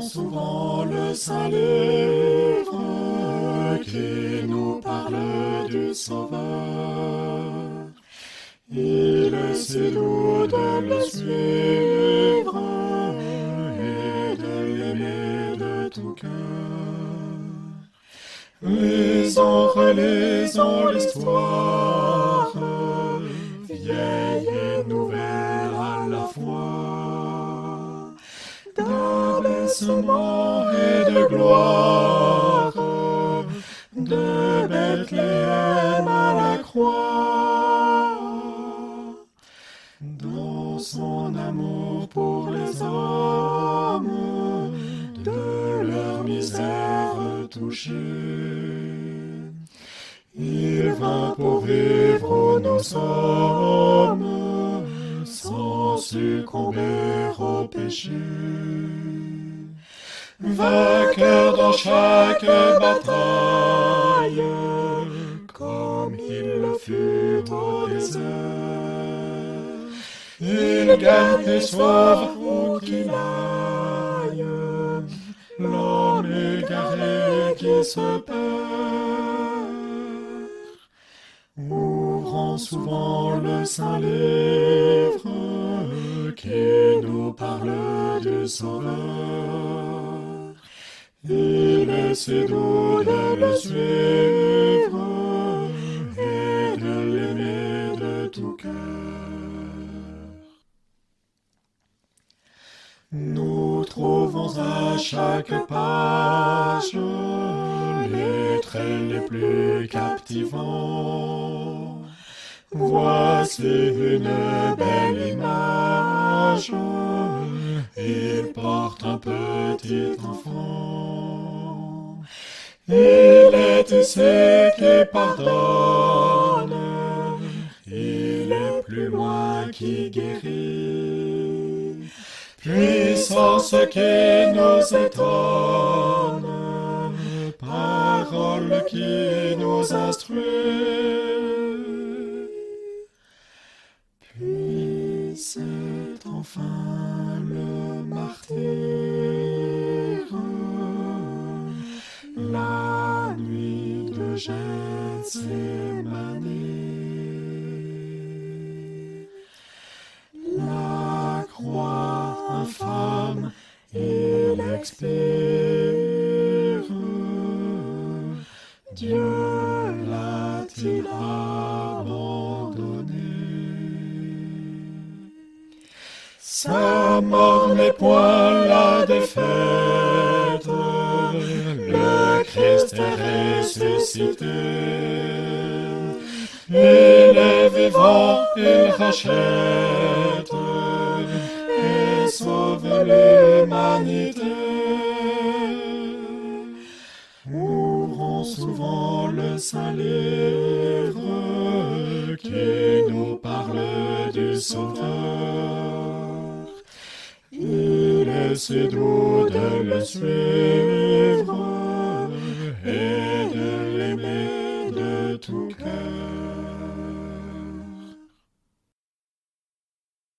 souvent le saint livre qui nous parle du Sauveur. Il est si doux de le suivre et de l'aimer de tout cœur. Lisons, relisons l'histoire, vieille et nouvelle d'abaissement et de gloire, de Bethléem à la croix, dans son amour pour les hommes, de leur misère touchée. Il vint pour vivre où nous sommes, sans succomber au péché. Vainqueur dans chaque bataille, comme il le fut au désert. Il gagne et sauve où qu'il aille, l'homme égaré qui se perd. Ouvrant souvent le saint livre qui nous parle du Sauveur. Si doux de le suivre et de l'aimer de tout cœur. Nous trouvons à chaque page les traits les plus captivants. Voici une belle image, porte un petit enfant. Il est ici qui pardonne, il est plus loin qui guérit. Puissance qui nous étonne, parole qui nous instruit. Puis c'est enfin le martyr, la nuit de Gethsemane. La croix infâme, il expire. Sa mort n'est point la défaite, le Christ est ressuscité. Il est vivant, il rachète et sauve l'humanité. Ouvrons souvent le saint livre qui nous parle du Sauveur c'est doux de le suivre et de l'aimer de tout cœur.